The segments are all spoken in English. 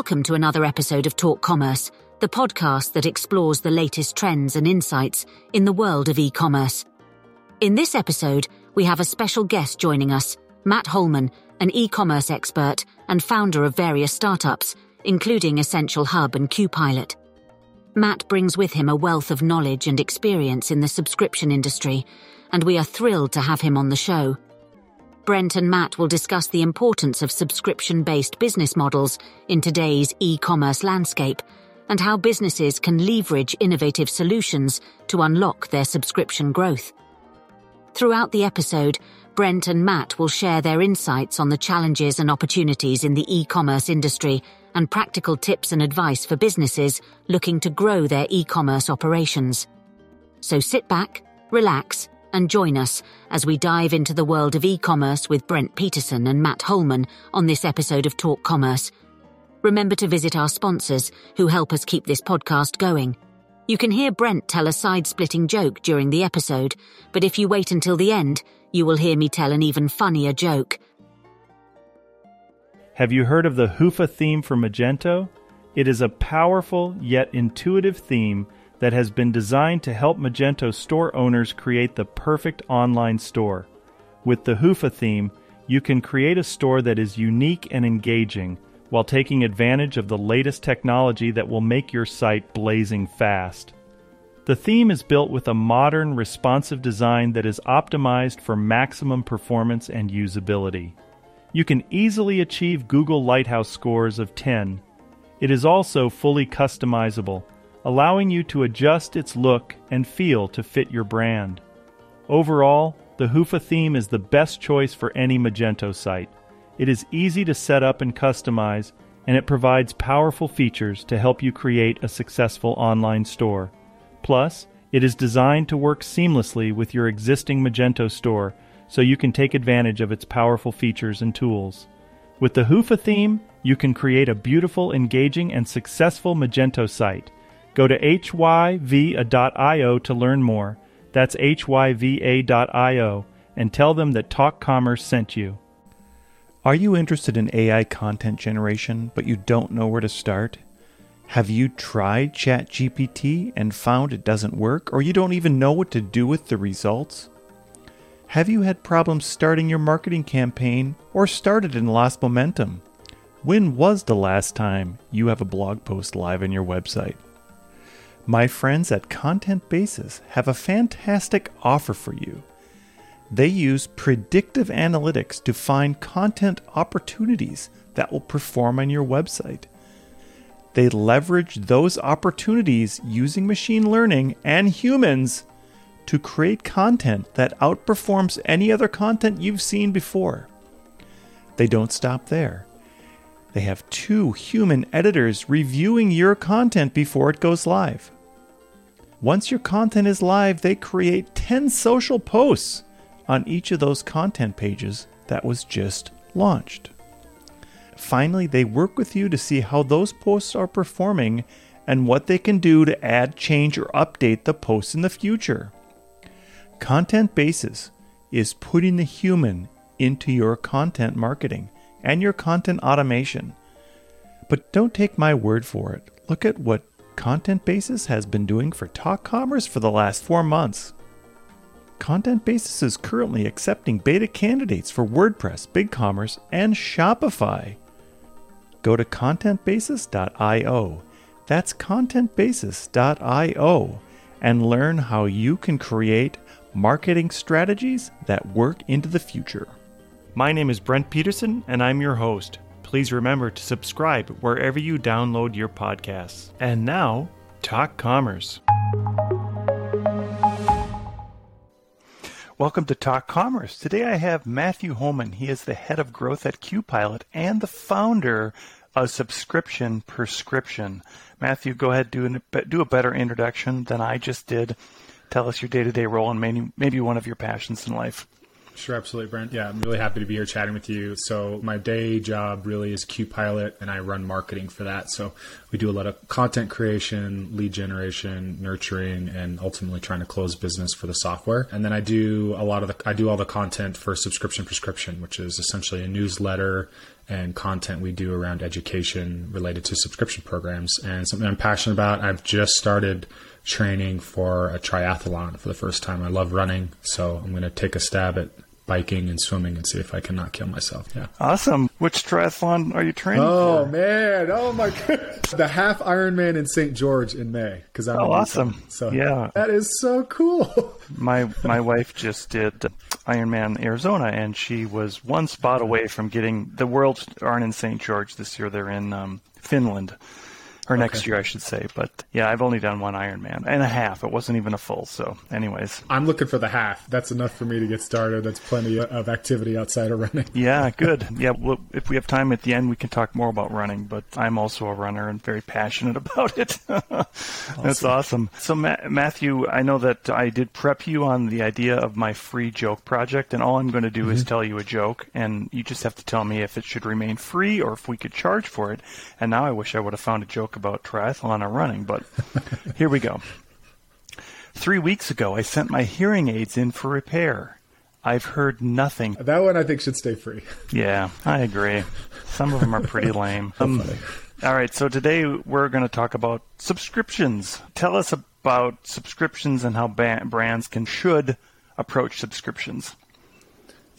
Welcome to another episode of Talk Commerce, the podcast that explores the latest trends and insights in the world of e commerce. In this episode, we have a special guest joining us, Matt Holman, an e commerce expert and founder of various startups, including Essential Hub and QPilot. Matt brings with him a wealth of knowledge and experience in the subscription industry, and we are thrilled to have him on the show. Brent and Matt will discuss the importance of subscription based business models in today's e commerce landscape and how businesses can leverage innovative solutions to unlock their subscription growth. Throughout the episode, Brent and Matt will share their insights on the challenges and opportunities in the e commerce industry and practical tips and advice for businesses looking to grow their e commerce operations. So sit back, relax, and join us as we dive into the world of e commerce with Brent Peterson and Matt Holman on this episode of Talk Commerce. Remember to visit our sponsors who help us keep this podcast going. You can hear Brent tell a side splitting joke during the episode, but if you wait until the end, you will hear me tell an even funnier joke. Have you heard of the Hyvä theme for Magento? It is a powerful yet intuitive theme that has been designed to help Magento store owners create the perfect online store. With the Hyvä theme, you can create a store that is unique and engaging while taking advantage of the latest technology that will make your site blazing fast. The theme is built with a modern, responsive design that is optimized for maximum performance and usability. You can easily achieve Google Lighthouse scores of 10. It is also fully customizable, allowing you to adjust its look and feel to fit your brand. Overall, the Hyvä theme is the best choice for any Magento site. It is easy to set up and customize, and it provides powerful features to help you create a successful online store. Plus, it is designed to work seamlessly with your existing Magento store so you can take advantage of its powerful features and tools. With the Hyvä theme, you can create a beautiful, engaging, and successful Magento site. Go to hyva.io to learn more. That's hyva.io and tell them that Talk Commerce sent you. Are you interested in AI content generation, but you don't know where to start? Have you tried ChatGPT and found it doesn't work, or you don't even know what to do with the results? Have you had problems starting your marketing campaign or started and lost momentum? When was the last time you have a blog post live on your website? My friends at Content Basis have a fantastic offer for you. They use predictive analytics to find content opportunities that will perform on your website. They leverage those opportunities using machine learning and humans to create content that outperforms any other content you've seen before. They don't stop there. They have two human editors reviewing your content before it goes live. Once your content is live, they create 10 social posts on each of those content pages that was just launched. Finally, they work with you to see how those posts are performing and what they can do to add, change, or update the posts in the future. Content Basis is putting the human into your content marketing and your content automation. But don't take my word for it. Look at what Content Basis has been doing for Talk Commerce for the last four months. Content Basis is currently accepting beta candidates for WordPress, BigCommerce, and Shopify. Go to contentbasis.io. That's contentbasis.io and learn how you can create marketing strategies that work into the future. My name is Brent Peterson, and I'm your host. Please remember to subscribe wherever you download your podcasts. And now, Talk Commerce. Welcome to Talk Commerce. Today I have Matthew Holman. He is the head of growth at QPilot and the founder of Subscription Prescription. Matthew, go ahead do an, do a better introduction than I just did. Tell us your day to day role and maybe maybe one of your passions in life. Sure, absolutely, Brent. Yeah, I'm really happy to be here chatting with you. So, my day job really is QPilot, and I run marketing for that. So, we do a lot of content creation, lead generation, nurturing, and ultimately trying to close business for the software. And then I do a lot of the, I do all the content for Subscription Prescription, which is essentially a newsletter and content we do around education related to subscription programs and something I'm passionate about. I've just started training for a triathlon for the first time. I love running, so I'm going to take a stab at biking and swimming and see if I can not kill myself. Yeah. Awesome. Which triathlon are you training oh, for? man. Oh my goodness. The half Ironman in St. George in May because I'm oh, awesome. So yeah, that is so cool. my my wife just did Ironman Arizona, and she was one spot away from getting the Worlds aren't in St. George this year. They're in um, Finland or okay. next year, I should say. But yeah, I've only done one Ironman and a half. It wasn't even a full. So, anyways, I'm looking for the half. That's enough for me to get started. That's plenty of activity outside of running. yeah, good. Yeah, well, if we have time at the end, we can talk more about running. But I'm also a runner and very passionate about it. awesome. That's awesome. So, Ma- Matthew, I know that I did prep you on the idea of my free joke project, and all I'm going to do mm-hmm. is tell you a joke, and you just have to tell me if it should remain free or if we could charge for it. And now I wish I would have found a joke about triathlon or running, but here we go. Three weeks ago, I sent my hearing aids in for repair. I've heard nothing. That one I think should stay free. Yeah, I agree. Some of them are pretty lame. Um, all right, so today we're going to talk about subscriptions. Tell us about subscriptions and how ba- brands can should approach subscriptions.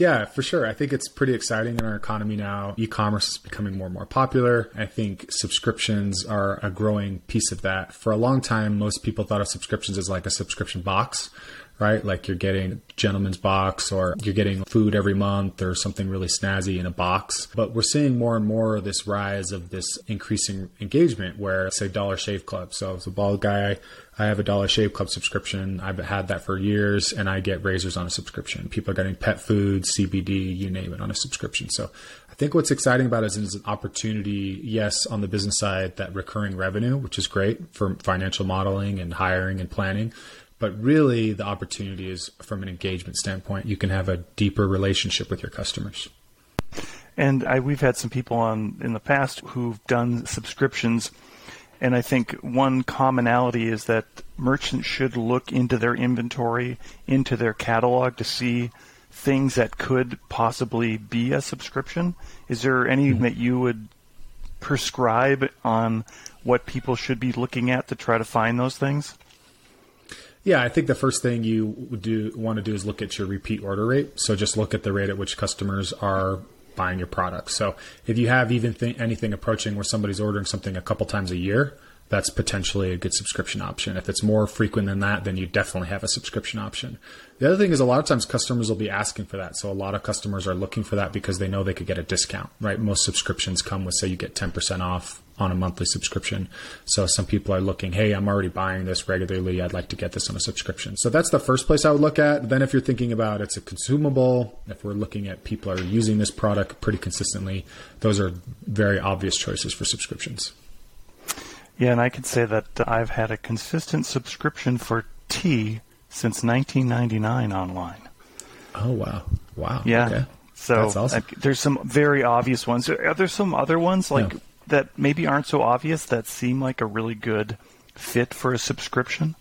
Yeah, for sure. I think it's pretty exciting in our economy now. E commerce is becoming more and more popular. I think subscriptions are a growing piece of that. For a long time, most people thought of subscriptions as like a subscription box, right? Like you're getting a gentleman's box or you're getting food every month or something really snazzy in a box. But we're seeing more and more of this rise of this increasing engagement where, say, Dollar Shave Club. So as a bald guy, I have a Dollar Shave Club subscription. I've had that for years and I get razors on a subscription. People are getting pet food, CBD, you name it on a subscription. So I think what's exciting about it is an opportunity, yes, on the business side, that recurring revenue, which is great for financial modeling and hiring and planning but really, the opportunity is from an engagement standpoint. You can have a deeper relationship with your customers. And I, we've had some people on in the past who've done subscriptions, and I think one commonality is that merchants should look into their inventory, into their catalog to see things that could possibly be a subscription. Is there anything mm-hmm. that you would prescribe on what people should be looking at to try to find those things? Yeah, I think the first thing you would do want to do is look at your repeat order rate. So just look at the rate at which customers are buying your product. So if you have even th- anything approaching where somebody's ordering something a couple times a year, that's potentially a good subscription option. If it's more frequent than that, then you definitely have a subscription option. The other thing is a lot of times customers will be asking for that. So a lot of customers are looking for that because they know they could get a discount, right? Most subscriptions come with, say, you get 10% off on a monthly subscription. So some people are looking, hey, I'm already buying this regularly. I'd like to get this on a subscription. So that's the first place I would look at. Then if you're thinking about it's a consumable, if we're looking at people are using this product pretty consistently, those are very obvious choices for subscriptions. Yeah, and I could say that I've had a consistent subscription for tea since 1999 online. Oh wow! Wow. Yeah. Okay. So awesome. there's some very obvious ones. Are there some other ones like yeah. that maybe aren't so obvious that seem like a really good fit for a subscription?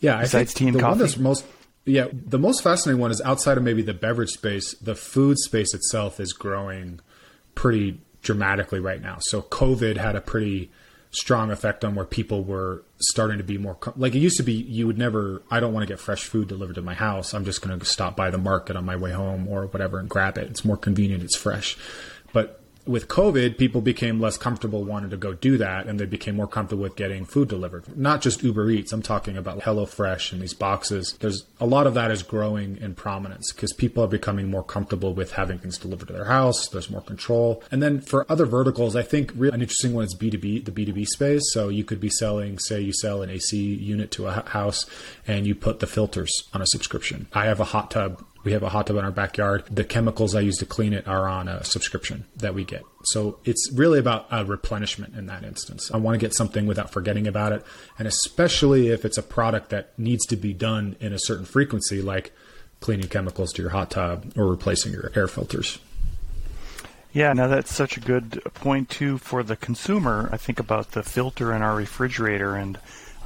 Yeah, I think tea and the coffee? one that's most yeah the most fascinating one is outside of maybe the beverage space. The food space itself is growing pretty dramatically right now. So COVID had a pretty strong effect on where people were starting to be more like it used to be you would never i don't want to get fresh food delivered to my house. I'm just going to stop by the market on my way home or whatever and grab it. It's more convenient. It's fresh. But with COVID, people became less comfortable wanting to go do that, and they became more comfortable with getting food delivered. Not just Uber Eats. I'm talking about HelloFresh and these boxes. There's a lot of that is growing in prominence because people are becoming more comfortable with having things delivered to their house. There's more control. And then for other verticals, I think an interesting one is B2B, the B2B space. So you could be selling, say, you sell an AC unit to a house, and you put the filters on a subscription. I have a hot tub we have a hot tub in our backyard. The chemicals I use to clean it are on a subscription that we get. So it's really about a replenishment in that instance. I want to get something without forgetting about it. And especially if it's a product that needs to be done in a certain frequency, like cleaning chemicals to your hot tub or replacing your air filters. Yeah, now that's such a good point too for the consumer. I think about the filter in our refrigerator, and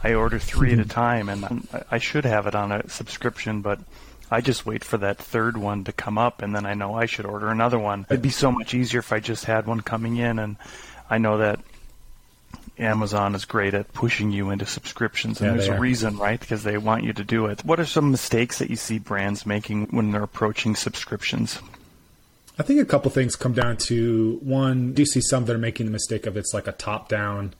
I order 3 mm-hmm. at a time, and I should have it on a subscription, but I just wait for that third one to come up, and then I know I should order another one. It'd be so much easier if I just had one coming in, and I know that Amazon is great at pushing you into subscriptions, and yeah, there's a reason, right? Because they want you to do it. What are some mistakes that you see brands making when they're approaching subscriptions? I think a couple things come down to one, do you see some that are making the mistake of it's like a top down,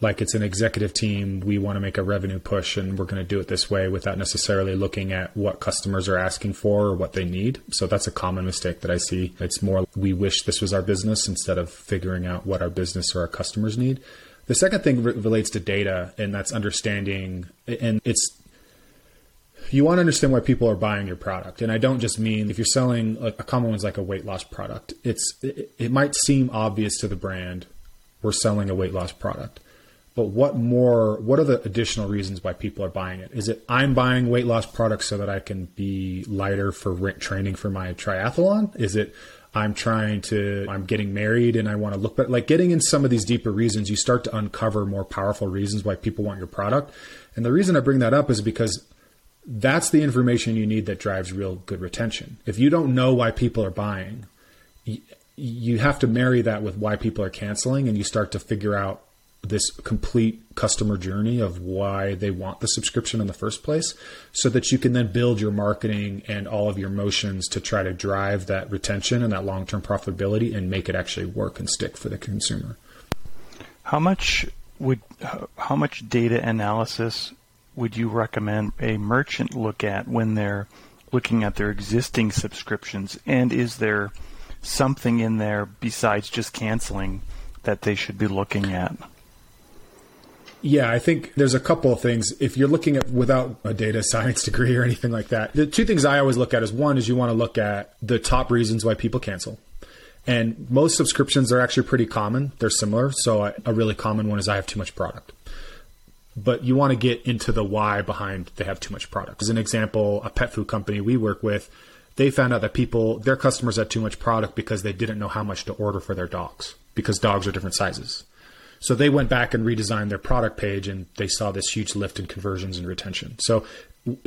like it's an executive team, we want to make a revenue push and we're going to do it this way without necessarily looking at what customers are asking for or what they need. So that's a common mistake that I see. It's more we wish this was our business instead of figuring out what our business or our customers need. The second thing re- relates to data, and that's understanding, and it's you want to understand why people are buying your product. And I don't just mean if you're selling a, a common one's like a weight loss product. It's it, it might seem obvious to the brand we're selling a weight loss product, but what more? What are the additional reasons why people are buying it? Is it I'm buying weight loss products so that I can be lighter for training for my triathlon? Is it I'm trying to, I'm getting married and I want to look better. Like getting in some of these deeper reasons, you start to uncover more powerful reasons why people want your product. And the reason I bring that up is because that's the information you need that drives real good retention. If you don't know why people are buying, you have to marry that with why people are canceling and you start to figure out this complete customer journey of why they want the subscription in the first place so that you can then build your marketing and all of your motions to try to drive that retention and that long-term profitability and make it actually work and stick for the consumer. How much would how much data analysis would you recommend a merchant look at when they're looking at their existing subscriptions? And is there something in there besides just canceling that they should be looking at yeah, I think there's a couple of things. If you're looking at without a data science degree or anything like that, the two things I always look at is one is you want to look at the top reasons why people cancel. And most subscriptions are actually pretty common. They're similar. So a really common one is I have too much product. But you want to get into the why behind they have too much product. As an example, a pet food company we work with, they found out that people, their customers had too much product because they didn't know how much to order for their dogs because dogs are different sizes. So they went back and redesigned their product page and they saw this huge lift in conversions and retention. So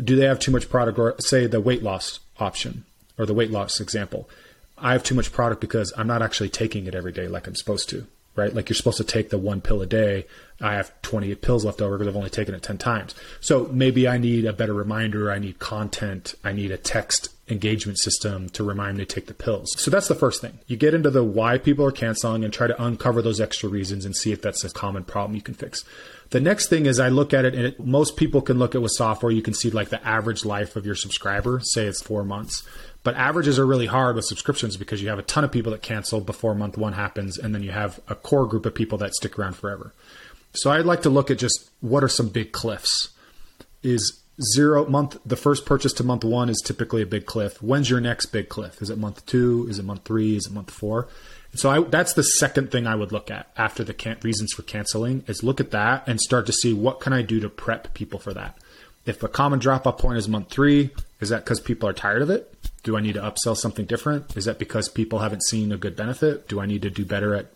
do they have too much product or say the weight loss option or the weight loss example? I have too much product because I'm not actually taking it every day like I'm supposed to, right? Like you're supposed to take the one pill a day. I have 20 pills left over because I've only taken it 10 times. So maybe I need a better reminder. I need content. I need a text engagement system to remind me to take the pills. So that's the first thing. You get into the why people are canceling and try to uncover those extra reasons and see if that's a common problem you can fix. The next thing is I look at it and it, most people can look at with software, you can see like the average life of your subscriber, say it's four months. But averages are really hard with subscriptions because you have a ton of people that cancel before month one happens, and then you have a core group of people that stick around forever. So I'd like to look at just what are some big cliffs. Is zero month the first purchase to month one is typically a big cliff. When's your next big cliff? Is it month two? Is it month three? Is it month four? And so I, that's the second thing i would look at after the can- reasons for canceling is look at that and start to see what can i do to prep people for that. If a common drop off point is month three is that because people are tired of it do i need to upsell something different is that because people haven't seen a good benefit do i need to do better at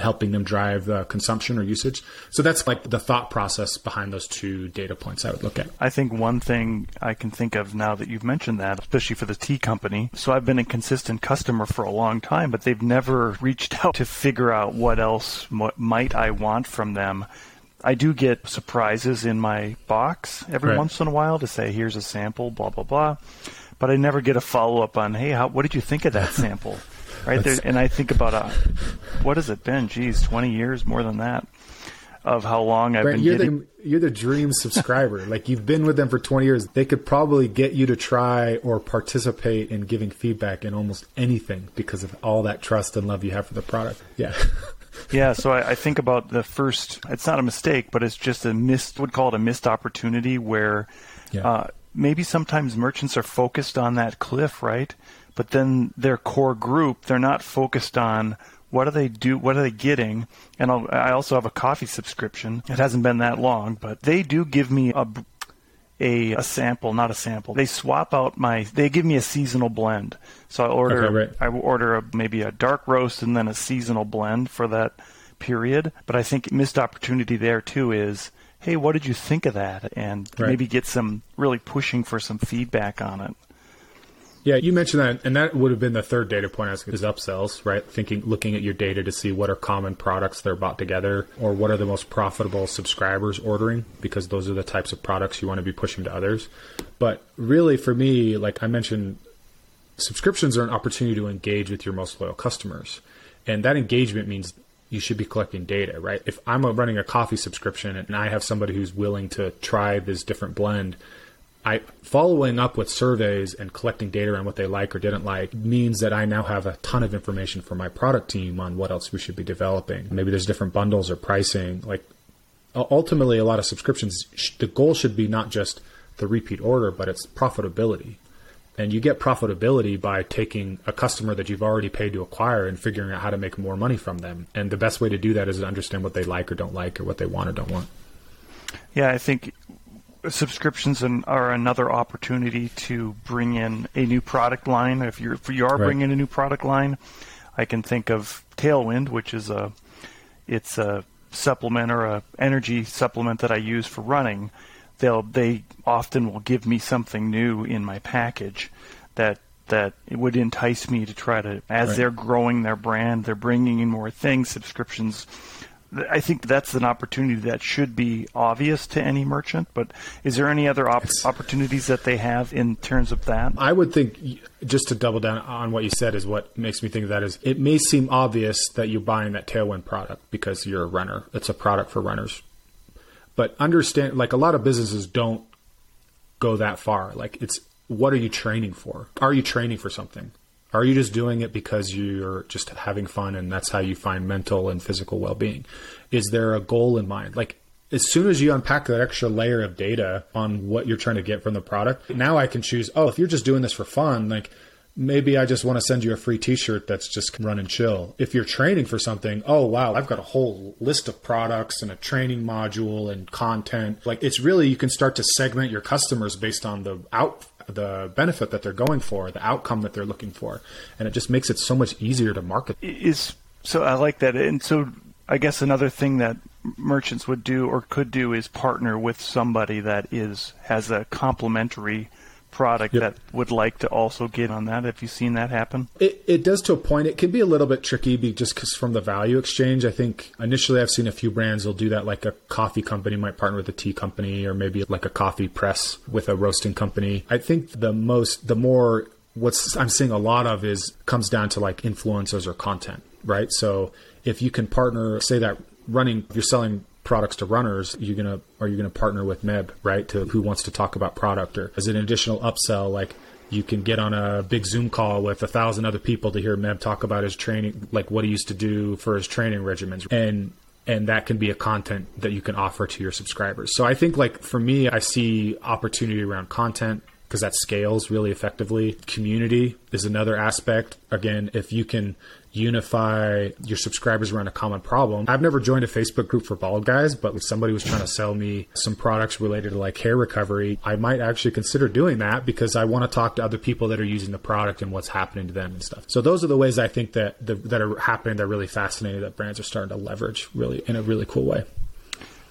helping them drive uh, consumption or usage. So that's like the thought process behind those two data points I would look at. I think one thing I can think of now that you've mentioned that, especially for the tea company. So I've been a consistent customer for a long time, but they've never reached out to figure out what else might I want from them. I do get surprises in my box every right. once in a while to say, here's a sample, blah, blah, blah. But I never get a follow up on, hey, how, what did you think of that sample? right there. And I think about a, uh, what has it been? Geez, twenty years, more than that, of how long I've Brent, been. You're getting... the you're the dream subscriber. like you've been with them for twenty years. They could probably get you to try or participate in giving feedback in almost anything because of all that trust and love you have for the product. Yeah. yeah, so I, I, think about the first. It's not a mistake, but it's just a missed. Would call it a missed opportunity where yeah. uh, maybe sometimes merchants are focused on that cliff, right? but then their core group, they're not focused on what do they do, what are they getting, and I'll, i also have a coffee subscription. It hasn't been that long, but they do give me a a, a sample, not a sample. They swap out my, they give me a seasonal blend. So I order, okay, right. I order a, maybe a dark roast and then a seasonal blend for that period. But I think missed opportunity there too is, hey, what did you think of that? And right. maybe get some really pushing for some feedback on it. Yeah, you mentioned that, and that would have been the third data point as is upsells, right? Thinking, looking at your data to see what are common products that are bought together, or what are the most profitable subscribers ordering, because those are the types of products you want to be pushing to others. But really, for me, like I mentioned, subscriptions are an opportunity to engage with your most loyal customers, and that engagement means you should be collecting data, right? If I'm running a coffee subscription and I have somebody who's willing to try this different blend I following up with surveys and collecting data on what they like or didn't like means that I now have a ton of information for my product team on what else we should be developing. Maybe there's different bundles or pricing. Like ultimately, a lot of subscriptions, the goal should be not just the repeat order, but it's profitability. And you get profitability by taking a customer that you've already paid to acquire and figuring out how to make more money from them. And the best way to do that is to understand what they like or don't like or what they want or don't want. Yeah, I think subscriptions are another opportunity to bring in a new product line. If you're if you are right. bringing a new product line, I can think of Tailwind, which is a it's a supplement or a energy supplement that I use for running. They'll they often will give me something new in my package that that it would entice me to try to as right. they're growing their brand, they're bringing in more things, subscriptions I think that's an opportunity that should be obvious to any merchant. But is there any other op- opportunities that they have in terms of that? I would think just to double down on what you said is what makes me think of that is it may seem obvious that you're buying that Tailwind product because you're a runner. It's a product for runners. But understand, like a lot of businesses don't go that far. Like it's what are you training for? Are you training for something? Are you just doing it because you're just having fun and that's how you find mental and physical well being? Is there a goal in mind? Like, as soon as you unpack that extra layer of data on what you're trying to get from the product, now I can choose, oh, if you're just doing this for fun, like maybe I just want to send you a free t-shirt that's just run and chill. If you're training for something, oh wow, I've got a whole list of products and a training module and content. Like it's really you can start to segment your customers based on the out the benefit that they're going for, the outcome that they're looking for, and it just makes it so much easier to market. Is so I like that, and so I guess another thing that merchants would do or could do is partner with somebody that is has a complementary product yep. that would like to also get on that. Have you seen that happen? It, it does to a point. It can be a little bit tricky just because from the value exchange. I think initially I've seen a few brands will do that, like a coffee company might partner with a tea company, or maybe like a coffee press with a roasting company. I think the most, the more what's I'm seeing a lot of is comes down to like influencers or content, right? So if you can partner, say that running, you're selling products to runners, you're gonna are you gonna partner with Meb, right? To who wants to talk about product or as an additional upsell, like you can get on a big Zoom call with a thousand other people to hear Meb talk about his training, like what he used to do for his training regimens, and and that can be a content that you can offer to your subscribers. So I think like for me, I see opportunity around content because that scales really effectively. Community is another aspect. Again, if you can unify your subscribers around a common problem. I've never joined a Facebook group for bald guys, but if somebody was trying to sell me some products related to like hair recovery, I might actually consider doing that because I want to talk to other people that are using the product and what's happening to them and stuff. So those are the ways I think that the, that are happening. that are really fascinating that brands are starting to leverage really in a really cool way.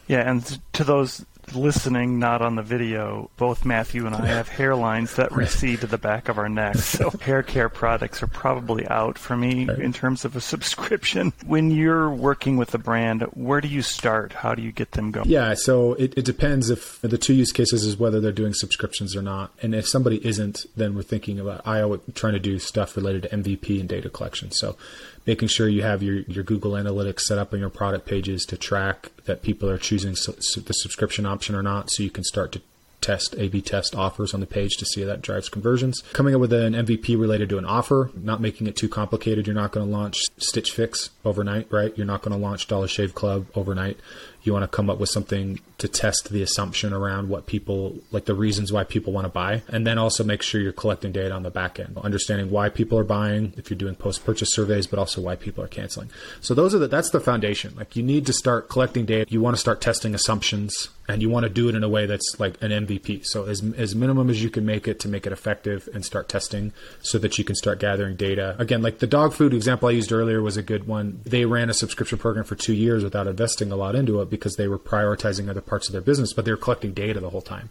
Yeah, and to those listening, not on the video, both Matthew and I have hairlines that recede to the back of our necks. So hair care products are probably out for me in terms of a subscription. When you're working with a brand, where do you start? How do you get them going? Yeah, so it, it depends if the two use cases is whether they're doing subscriptions or not. And if somebody isn't, then we're thinking about I trying to do stuff related to MVP and data collection. So making sure you have your, your Google Analytics set up on your product pages to track that people are choosing su- the subscription option or not, so you can start to test A/B test offers on the page to see if that drives conversions. Coming up with an MVP related to an offer, not making it too complicated. You're not going to launch Stitch Fix overnight, right? You're not going to launch Dollar Shave Club overnight. You want to come up with something to test the assumption around what people like the reasons why people want to buy, and then also make sure you're collecting data on the back end, understanding why people are buying if you're doing post purchase surveys, but also why people are canceling. So those are the that's the foundation. Like you need to start collecting data. You want to start testing assumptions and you want to do it in a way that's like an MVP. So as as minimum as you can make it to make it effective and start testing so that you can start gathering data. Again, like the dog food example I used earlier was a good one. They ran a subscription program for 2 years without investing a lot into it because they were prioritizing other parts of their business, but they were collecting data the whole time.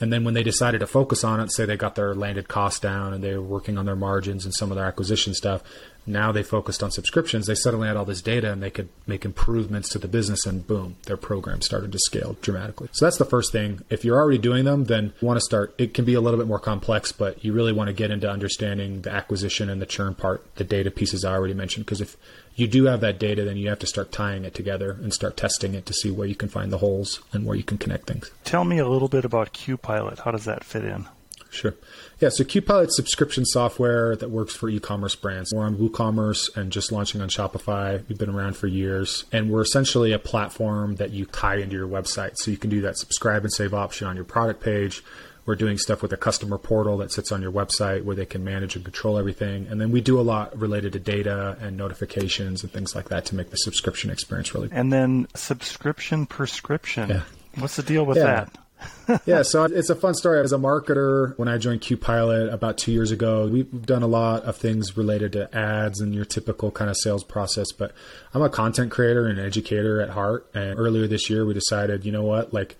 And then when they decided to focus on it, say they got their landed cost down and they were working on their margins and some of their acquisition stuff, now they focused on subscriptions. They suddenly had all this data and they could make improvements to the business and boom, their program started to scale dramatically. So that's the first thing. If you're already doing them, then you want to start. It can be a little bit more complex, but you really want to get into understanding the acquisition and the churn part, the data pieces I already mentioned. Because if you do have that data, then you have to start tying it together and start testing it to see where you can find the holes and where you can connect things. Tell me a little bit about QPilot. How does that fit in? Sure. Yeah, so QPilot subscription software that works for e-commerce brands. We're on WooCommerce and just launching on Shopify. We've been around for years, and we're essentially a platform that you tie into your website. So you can do that subscribe and save option on your product page. We're doing stuff with a customer portal that sits on your website where they can manage and control everything. And then we do a lot related to data and notifications and things like that to make the subscription experience really. And then subscription prescription. Yeah. What's the deal with yeah. that? yeah, so it's a fun story. As a marketer, when I joined QPilot about two years ago, we've done a lot of things related to ads and your typical kind of sales process. But I'm a content creator and educator at heart. And earlier this year, we decided, you know what, like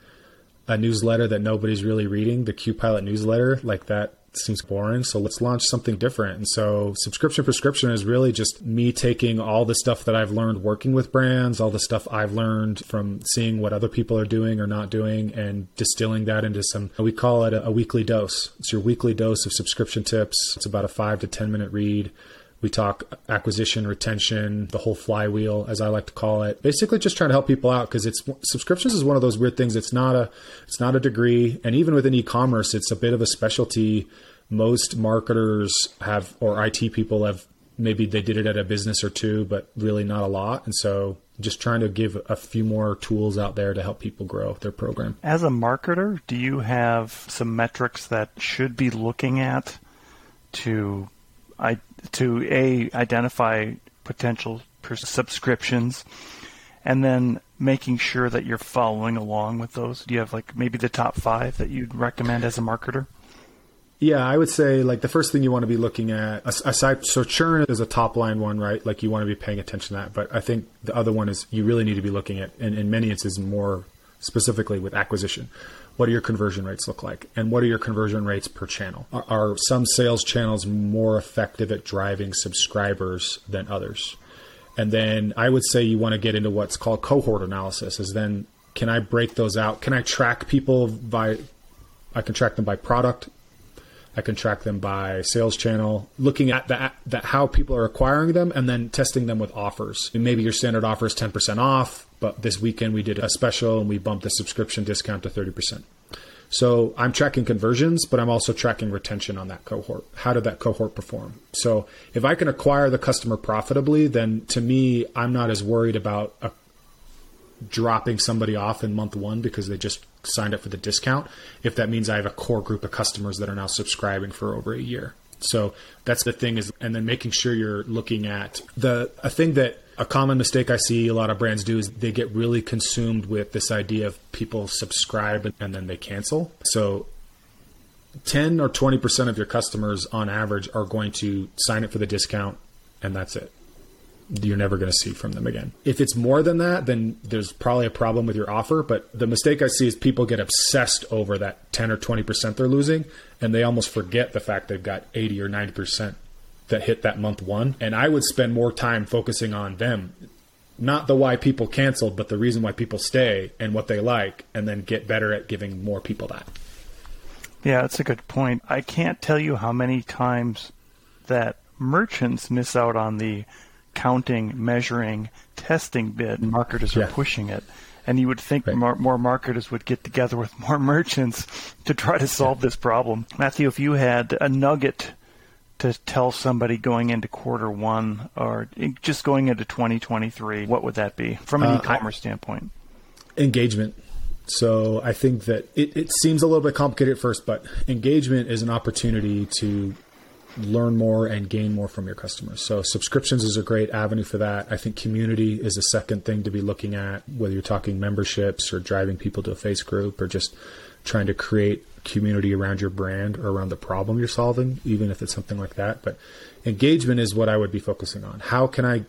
a newsletter that nobody's really reading, the QPilot newsletter, like that seems boring. So let's launch something different. And so subscription prescription is really just me taking all the stuff that I've learned working with brands, all the stuff I've learned from seeing what other people are doing or not doing and distilling that into some, we call it a, a weekly dose. It's your weekly dose of subscription tips. It's about a five to 10 minute read. We talk acquisition, retention, the whole flywheel, as I like to call it. Basically, just trying to help people out because it's subscriptions is one of those weird things. It's not a it's not a degree, and even within e-commerce, it's a bit of a specialty. Most marketers have or IT people have maybe they did it at a business or two, but really not a lot. And so, just trying to give a few more tools out there to help people grow their program. As a marketer, do you have some metrics that should be looking at to I, to a identify potential subscriptions, and then making sure that you're following along with those. Do you have like maybe the top five that you'd recommend as a marketer? Yeah, I would say like the first thing you want to be looking at aside so churn is a top line one, right? Like you want to be paying attention to that. But I think the other one is you really need to be looking at and in many instances more specifically with acquisition what do your conversion rates look like? And what are your conversion rates per channel? Are, are, some sales channels more effective at driving subscribers than others? And then i would say you want to get into what's called cohort analysis is then can i break those out? Can i track people by i can track them by product I can track them by sales channel, looking at that, that how people are acquiring them, and then testing them with offers. And maybe your standard offer is 10% off, but this weekend we did a special and we bumped the subscription discount to 30%. So I'm tracking conversions, but I'm also tracking retention on that cohort. How did that cohort perform? So if I can acquire the customer profitably, then to me, I'm not as worried about a, dropping somebody off in month one because they just signed up for the discount if that means I have a core group of customers that are now subscribing for over a year. So that's the thing is, and then making sure you're looking at the, a thing that a common mistake I see a lot of brands do is they get really consumed with this idea of people subscribe and then they cancel. So 10 or 20% of your customers on average are going to sign up for the discount and that's it you're never going to see from them again. If it's more than that, then there's probably a problem with your offer. But the mistake I see is people get obsessed over that 10 or 20% they're losing, and they almost forget the fact they've got 80 or 90% that hit that month one. And I would spend more time focusing on them, not the why people canceled, but the reason why people stay and what they like, and then get better at giving more people that. Yeah, that's a good point. I can't tell you how many times that merchants miss out on the counting, measuring, testing bit. Marketers yeah. are pushing it. And you would think right. more, more, marketers would get together with more merchants to try to solve this problem. Matthew, if you had a nugget to tell somebody going into quarter one or just going into 2023, what would that be from an uh, e-commerce standpoint? Engagement. So I think that it, it seems a little bit complicated at first, but engagement is an opportunity to learn more and gain more from your customers. So subscriptions is a great avenue for that. I think community is a second thing to be looking at, whether you're talking memberships or driving people to a face group or just trying to create community around your brand or around the problem you're solving, even if it's something like that. But engagement is what I would be focusing on. How can I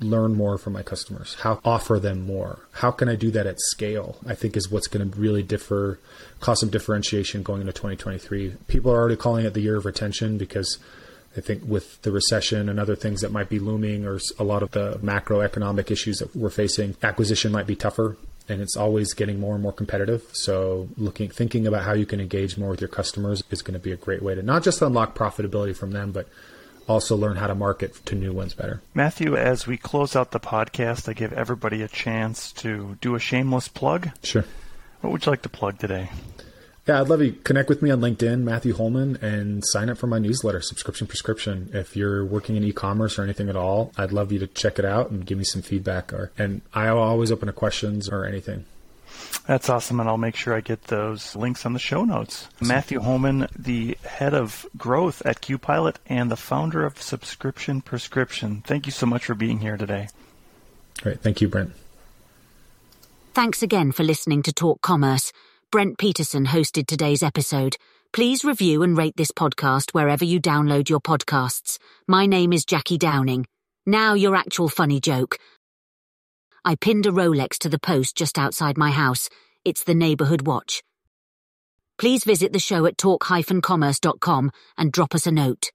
learn more from my customers? How offer them more? How can I do that at scale? I think is what's going to really differ, cause some differentiation going into 2023. People are already calling it the year of retention because I think with the recession and other things that might be looming or a lot of the macroeconomic issues that we're facing, acquisition might be tougher and it's always getting more and more competitive. So looking thinking about how you can engage more with your customers is going to be a great way to not just unlock profitability from them, but also learn how to market to new ones better. Matthew, as we close out the podcast, I give everybody a chance to do a shameless plug. Sure. What would you like to plug today? Yeah, I'd love you connect with me on LinkedIn, Matthew Holman, and sign up for my newsletter, Subscription Prescription. If you're working in e-commerce or anything at all, I'd love you to check it out and give me some feedback. Or and I always open to questions or anything. That's awesome, and I'll make sure I get those links on the show notes. Matthew Holman, the head of growth at QPilot and the founder of Subscription Prescription. Thank you so much for being here today. Great. Thank you, Brent. Thanks again for listening to Talk Commerce. Brent Peterson hosted today's episode. Please review and rate this podcast wherever you download your podcasts. My name is Jackie Downing. Now your actual funny joke. I pinned a Rolex to the post just outside my house. It's the neighborhood watch. Please visit the show at talk-commerce.com and drop us a note.